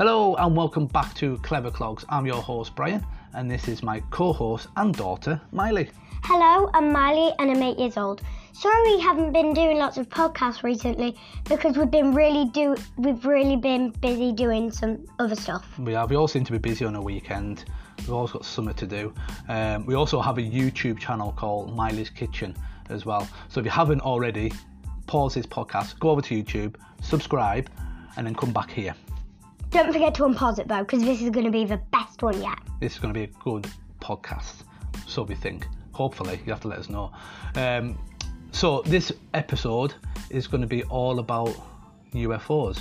Hello and welcome back to Clever Clogs. I'm your host Brian, and this is my co-host and daughter Miley. Hello, I'm Miley and I'm eight years old. Sorry we haven't been doing lots of podcasts recently because we've been really do we've really been busy doing some other stuff. We have. We all seem to be busy on a weekend. We've always got something to do. Um, we also have a YouTube channel called Miley's Kitchen as well. So if you haven't already, pause this podcast, go over to YouTube, subscribe, and then come back here. Don't forget to unpause it though, because this is going to be the best one yet. This is going to be a good podcast. So we think. Hopefully, you have to let us know. Um, so this episode is going to be all about UFOs,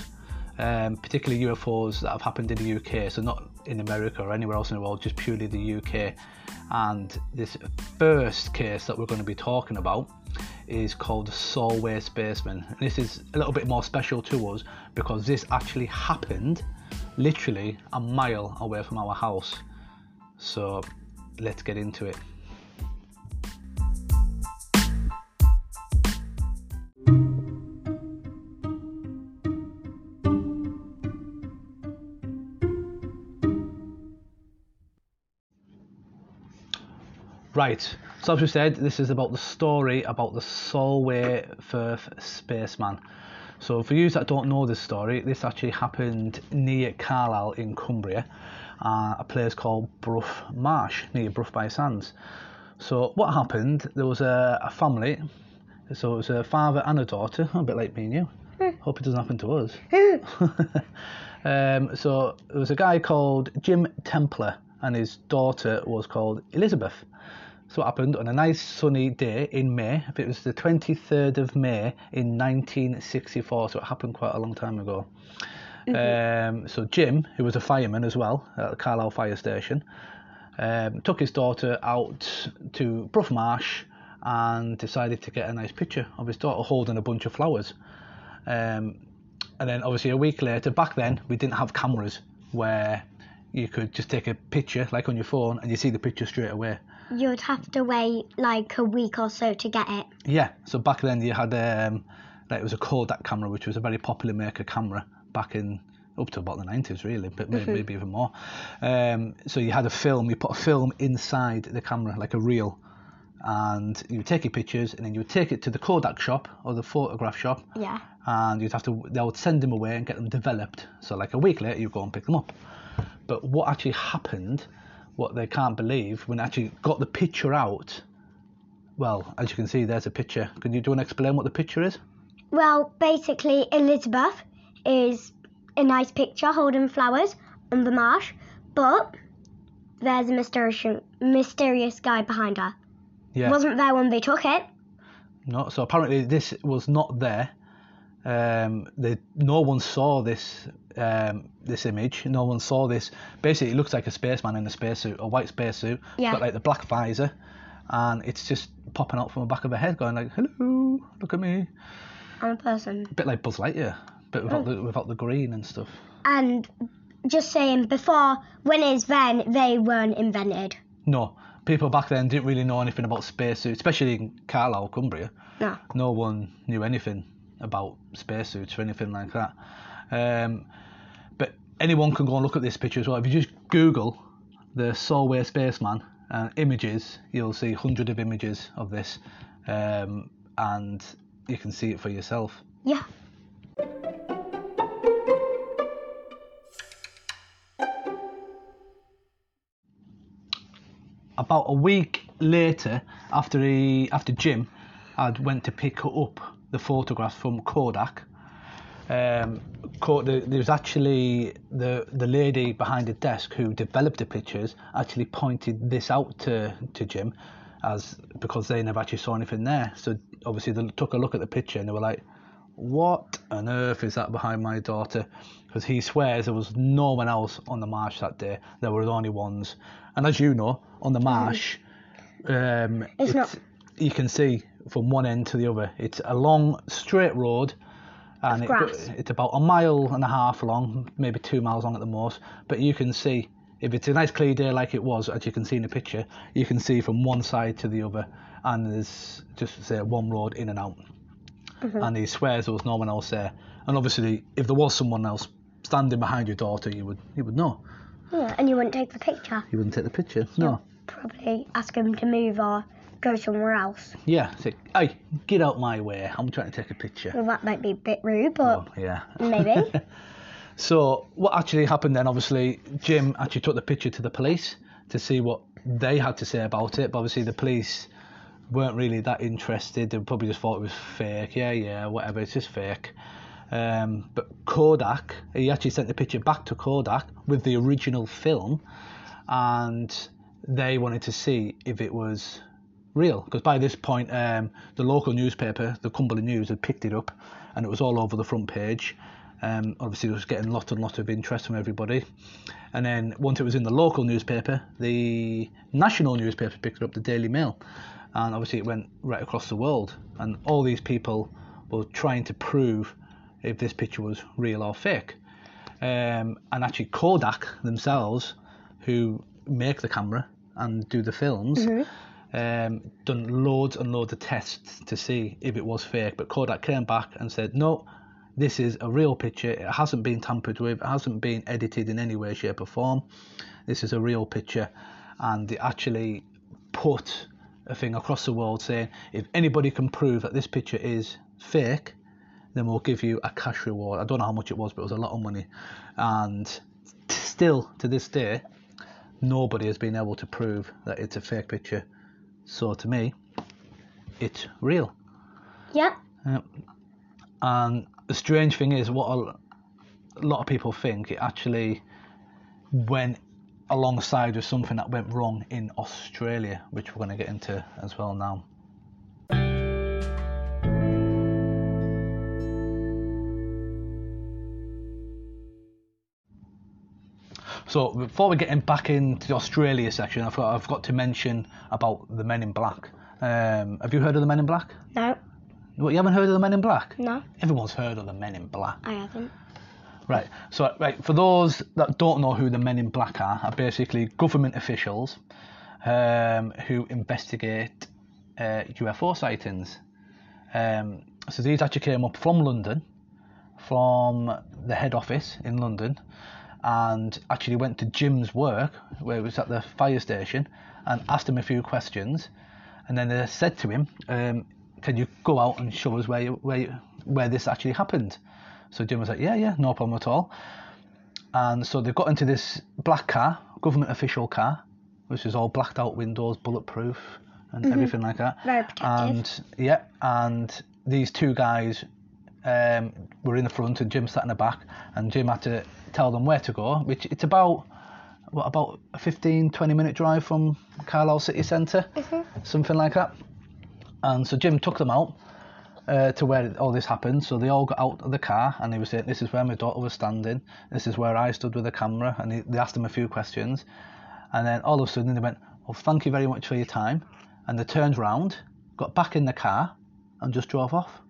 um, particularly UFOs that have happened in the UK. So not in America or anywhere else in the world, just purely the UK. And this first case that we're going to be talking about is called Solway Spaceman. And this is a little bit more special to us because this actually happened literally a mile away from our house. So let's get into it. Right, so as we said, this is about the story about the Solway Firth spaceman. So for you that don't know this story, this actually happened near Carlisle in Cumbria, uh, a place called Burgh Marsh, near Burgh by Sands. So what happened, there was a, a family, so it was a father and a daughter, a bit like me and you. Hope it doesn't happen to us. um, so there was a guy called Jim Templeton and his daughter was called Elizabeth. So what happened on a nice sunny day in May, if it was the 23rd of May in 1964, so it happened quite a long time ago. Um, so Jim, who was a fireman as well at the Carlisle Fire Station, um, took his daughter out to Burgh Marsh and decided to get a nice picture of his daughter holding a bunch of flowers. Um, and then obviously a week later, back then we didn't have cameras where you could just take a picture like on your phone and you see the picture straight away. You'd have to wait like a week or so to get it. Yeah, so back then you had um, like it was a Kodak camera, which was a very popular maker camera back in up to about the 90s, really, but maybe, maybe even more. Um, so you had a film, you put a film inside the camera, like a reel, and you would take your pictures, and then you would take it to the Kodak shop or the photograph shop, Yeah. and you'd have to they would send them away and get them developed. So like a week later, you go and pick them up. But what actually happened, what they can't believe, when they actually got the picture out. Well, as you can see, there's a picture. Can you do you want to explain what the picture is? Well, basically, Elizabeth is a nice picture holding flowers on the marsh, but there's a mysterious mysterious guy behind her. Yeah. Wasn't there when they took it. No, so apparently this was not there. Um, they, no one saw this um, this image. No one saw this. Basically, it looks like a spaceman in a spacesuit, a white spacesuit, Yeah. but like the black visor, and it's just popping out from the back of her head, going like, "Hello, look at me." I'm a person. A bit like Buzz Lightyear, but without the without the green and stuff. And just saying, before when it's then, they weren't invented. No, people back then didn't really know anything about spacesuits, especially in Carlisle, Cumbria. No. no one knew anything about spacesuits or anything like that. Um, but anyone can go and look at this picture as well. If you just Google the Solway Spaceman and images, you'll see hundreds of images of this, um, and you can see it for yourself. Yeah. About a week later, after he after Jim had went to pick up the photograph from Kodak, um, Co- the, there was actually the the lady behind the desk who developed the pictures actually pointed this out to to Jim as because they never actually saw anything there. So obviously they took a look at the picture and they were like, "What on earth is that behind my daughter?" Because he swears there was no one else on the marsh that day. There were the only ones. And as you know, on the marsh, um, It's not- you can see from one end to the other. It's a long straight road, and it, it's about a mile and a half long, maybe two miles long at the most. But you can see if it's a nice clear day like it was, as you can see in the picture, you can see from one side to the other, and there's just say one road in and out. Mm-hmm. And he swears there was no one else there. And obviously, if there was someone else standing behind your daughter, you would you would know. Yeah, and you wouldn't take the picture. You wouldn't take the picture. No. Probably ask him to move or go somewhere else. Yeah. Say, hey, get out my way. I'm trying to take a picture. Well, that might be a bit rude, but Oh, yeah. maybe. So what actually happened then? Obviously, Jim actually took the picture to the police to see what they had to say about it. But obviously, the police weren't really that interested. They probably just thought it was fake. Yeah, yeah, whatever. It's just fake. Um, but Kodak, he actually sent the picture back to Kodak with the original film, and they wanted to see if it was real. Because by this point, um, the local newspaper, the Cumberland News, had picked it up, and it was all over the front page. Um, obviously, it was getting lot and lot of interest from everybody. And then once it was in the local newspaper, the national newspaper picked it up, the Daily Mail, and obviously it went right across the world. And all these people were trying to prove if this picture was real or fake. Um, and actually, Kodak themselves, who make the camera and do the films, um, done loads and loads of tests to see if it was fake. But Kodak came back and said, no, this is a real picture. It hasn't been tampered with. It hasn't been edited in any way, shape, or form. This is a real picture, and they actually put a thing across the world saying, if anybody can prove that this picture is fake, then we'll give you a cash reward. I don't know how much it was, but it was a lot of money. And t- still to this day, nobody has been able to prove that it's a fake picture. So to me, it's real. Yeah. Yep. And the strange thing is, what a, a lot of people think, it actually went alongside with something that went wrong in Australia, which we're going to get into as well now. So before we get in back into the Australia section, I've got, I've got to mention about the Men in Black. Um, have you heard of the Men in Black? No, What, you haven't heard of the Men in Black? no, Everyone's heard of the Men in Black. I haven't. Right. So, right for those that don't know who the Men in Black are, are basically government officials um, who investigate uh, UFO sightings. Um, so these actually came up from London, from the head office in London, and actually went to Jim's work, where he was at the fire station, and asked him a few questions, and then they said to him, um, "Can you go out and show us where you, where you, where this actually happened?" So Jim was like, "Yeah, yeah, no problem at all." And so they got into this black car, government official car, which is all blacked out windows, bulletproof, and everything like that. Very protective. And yeah, and these two guys um, were in the front, and Jim sat in the back, and Jim had to tell them where to go. Which it's about what about a 15, 20 minute drive from Carlisle city centre, something like that. And so Jim took them out uh, to where all this happened. So they all got out of the car and he was saying, This is where my daughter was standing. This is where I stood with the camera. And he, they asked him a few questions. And then all of a sudden they went, Well, thank you very much for your time. And they turned round, got back in the car, and just drove off.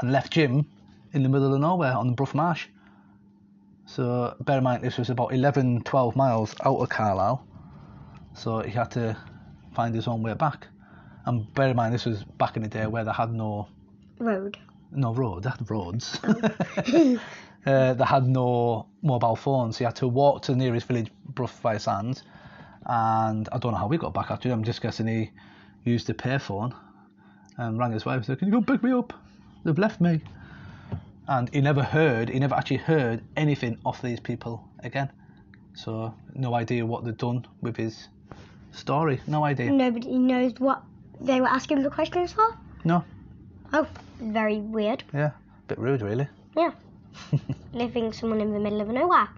And left Jim in the middle of nowhere on the Burgh Marsh. So bear in mind, this was about 11, 12 miles out of Carlisle. So he had to find his own way back. And bear in mind, this was back in the day where they had no Road. no road, they had roads. uh, they had no mobile phones. So you had to walk to the nearest village, Burgh by Sands. And I don't know how we got back actually. I'm just guessing he used the payphone and rang his wife and said, Can you go pick me up? They've left me. And he never heard, he never actually heard anything off these people again. So no idea what they'd done with his story. No idea. Nobody knows what they were asking the questions for. No. Oh, very weird. Yeah. Bit rude really. Yeah. Leaving someone in the middle of nowhere.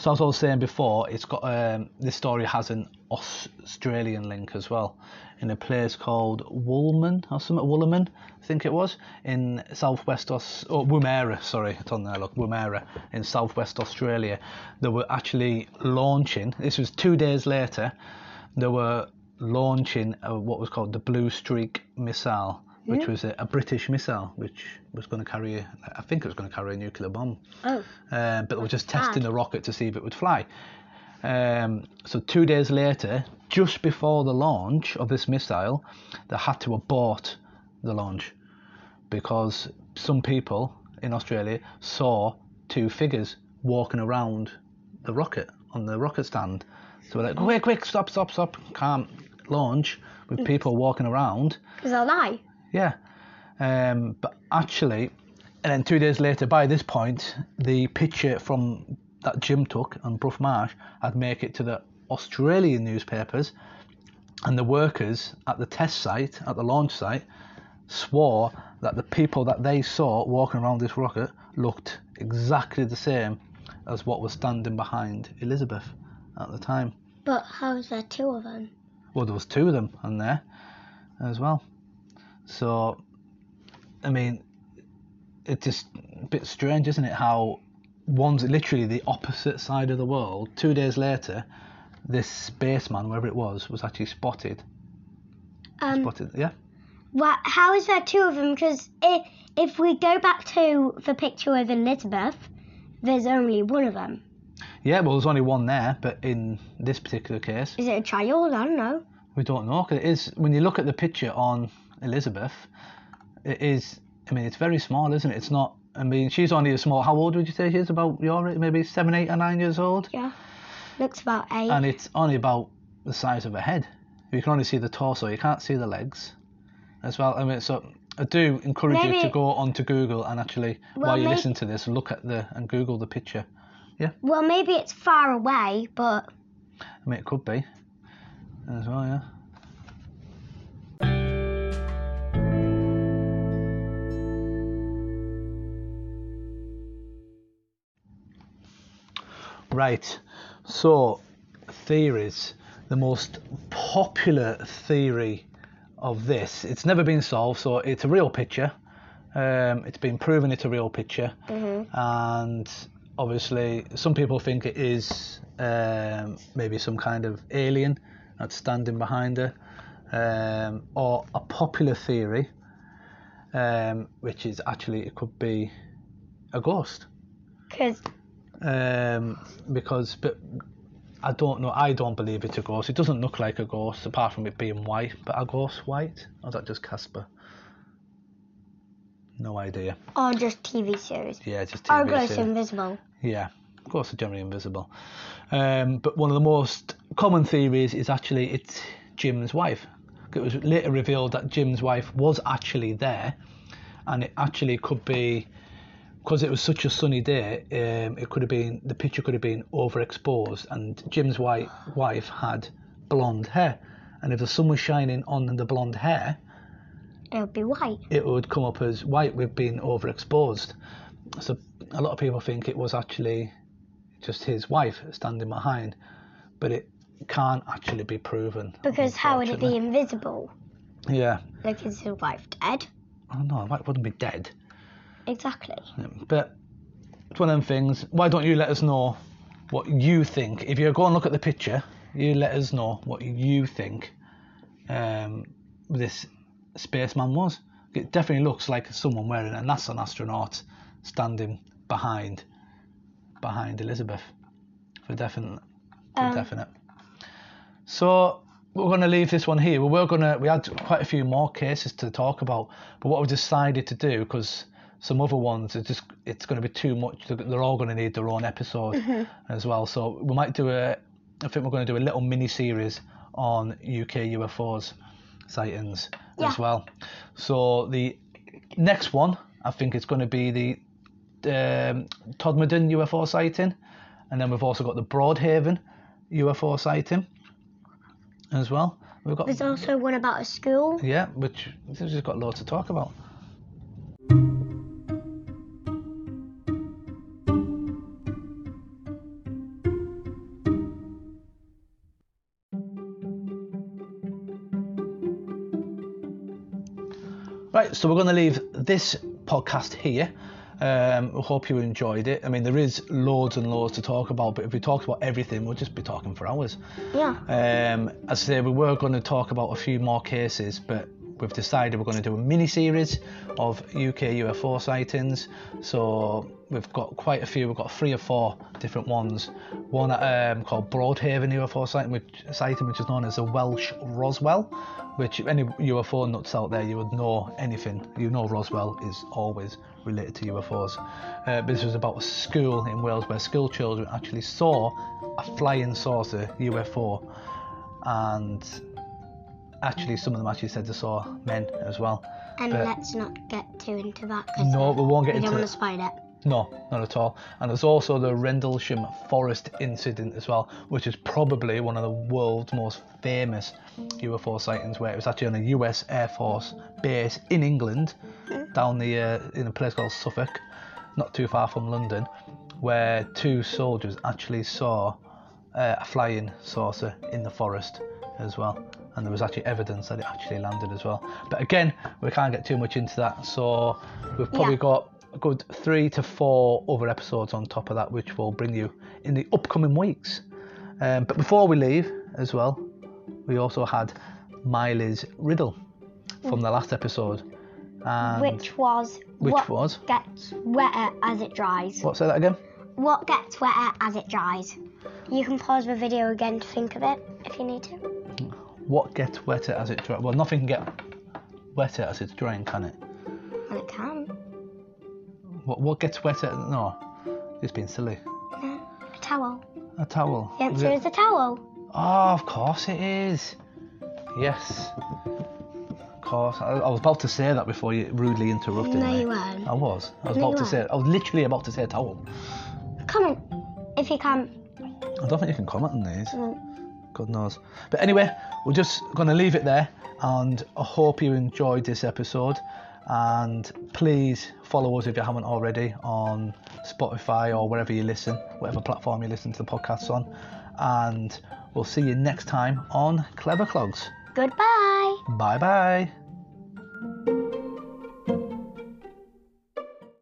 So as I was saying before, it's got um, this story has an Australian link as well, in a place called Woolman or something I think it was, in southwest Aus or Woomera, sorry, it's on there. Look, Woomera in southwest Australia. They were actually launching. This was two days later. They were launching a, what was called the Blue Streak missile, which was a, a British missile, which was going to carry, a, I think it was going to carry a nuclear bomb Oh. um, but they were just testing the rocket to see if it would fly. Um, so two days later, just before the launch of this missile, they had to abort the launch because some people in Australia saw two figures walking around the rocket on the rocket stand. So we're like, quick, quick, stop, stop, stop, can't launch with people walking around. Because they'll die. Yeah. Um, but actually, and then two days later, by this point, the picture from that Jim took on Burgh Marsh had make it to the Australian newspapers, and the workers at the test site, at the launch site, swore that the people that they saw walking around this rocket looked exactly the same as what was standing behind Elizabeth at the time. But how's there two of them? Well, there was two of them on there as well. So, I mean, it's just a bit strange, isn't it? How one's literally the opposite side of the world. Two days later, this spaceman, wherever it was, was actually spotted. Um, Spotted, yeah. Well, how is there two of them? Because if, if we go back to the picture of Elizabeth, there's only one of them. Yeah, well, there's only one there, but in this particular case, Is it a child? I don't know. we don't know. 'cause it is when you look at the picture on Elizabeth, it is. I mean, it's very small, isn't it? It's not. I mean, she's only a small. How old would you say she is? About your maybe seven, eight, or nine years old. Yeah. Looks about eight. and it's only about the size of a head. You can only see the torso, you can't see the legs as well. I mean, so I do encourage you to Maybe- go onto Google and actually, Well, while you may- listen to this, look at the and Google the picture. Yeah. Well, maybe it's far away, but I mean, it could be as well, yeah. Right, so theories. The most popular theory of this, it's never been solved, so it's a real picture. Um, it's been proven it's a real picture, and obviously, some people think it is um, maybe some kind of alien that's standing behind her, um, or a popular theory, um, which is actually it could be a ghost because um, because but I don't know. I don't believe it's a ghost. It doesn't look like a ghost apart from it being white. But a ghost white? Or is that just Casper? No idea. or just TV series. Yeah, just Or TV ghost series. invisible. Yeah, ghosts are generally invisible. Um, but one of the most common theories is actually it's Jim's wife. It was later revealed that Jim's wife was actually there, and it actually could be because it was such a sunny day. Um, it could have been the picture could have been overexposed, and Jim's wife wife had blonde hair, and if the sun was shining on the blonde hair, It'll be white. it would come up as white with being overexposed. So a lot of people think it was actually just his wife standing behind, but it can't actually be proven. Because how would it be invisible? Yeah, Like, is his wife dead? I don't know. White wouldn't be dead, Exactly. but it's one of them things. Why don't you let us know what you think? If you go and look at the picture, you let us know what you think um, this spaceman was. It definitely looks like someone wearing a NASA astronaut standing behind behind Elizabeth for definite. For Um, definite. So we're going to leave this one here. We were going to. We had quite a few more cases to talk about, but what we decided to do because some other ones are just it's going to be too much. They're- all going to need their own episode as well. So we might do a. I think we're going to do a little mini series on UK UFOs sightings Yeah. as well. So the next one, I think it's going to be the um, Todmorden UFO sighting, and then we've also got the Broadhaven UFO sighting as well. We've got There's also one about a school. yeah, which we've just got loads to talk about. Right, so we're going to leave this podcast here. Um, we hope you enjoyed it. I mean, there is loads and loads to talk about, but if we talked about everything, we'll just be talking for hours. Yeah. Um, as I say, we were going to talk about a few more cases, but we've decided we're going to do a mini series of UK UFO sightings. So we've got quite a few. We've got three or four different ones. One um, called Broadhaven UFO sighting which, sighting, which is known as the Welsh Roswell. Which any UFO nuts out there, you would know anything. You know Roswell is always related to UFOs. Uh, this was about a school in Wales where school children actually saw a flying saucer UFO, and actually some of them actually said they saw men as well. And But- let's not get too into that because No, we won't get we into don't want to spoil it. No, not at all. And there's also the Rendlesham Forest incident as well, which is probably one of the world's most famous UFO sightings, where it was actually on a US Air Force base in England, down the uh, in a place called Suffolk, not too far from London, where two soldiers actually saw uh, a flying saucer in the forest as well. And there was actually evidence that it actually landed as well. But again, we can't get too much into that. So we've probably Yeah. got a good three to four other episodes on top of that, which we'll bring you in the upcoming weeks. Um, but before we leave, as well, we also had Miley's riddle from the last episode. And which was which what was? gets wetter as it dries. What, say that again? What gets wetter as it dries? You can pause the video again to think of it if you need to. What gets wetter as it dries? Well, nothing can get wetter as it's drying, can it? And it can. What, what gets wetter? No, it's been silly. No, a towel. A towel. The Is answer it- is a towel. Oh, of course it is. Yes. Of course. I, I was about to say that before you rudely interrupted No, me. you weren't. I was. I was No, about to say. I was literally about to say a towel. Comment if you can. I don't think you can comment on these. Mm. God knows. But anyway, we're just going to leave it there. And I hope you enjoyed this episode. And please follow us if you haven't already on Spotify or wherever you listen, whatever platform you listen to the podcasts on. And we'll see you next time on Clever Clogs. Goodbye. Bye bye.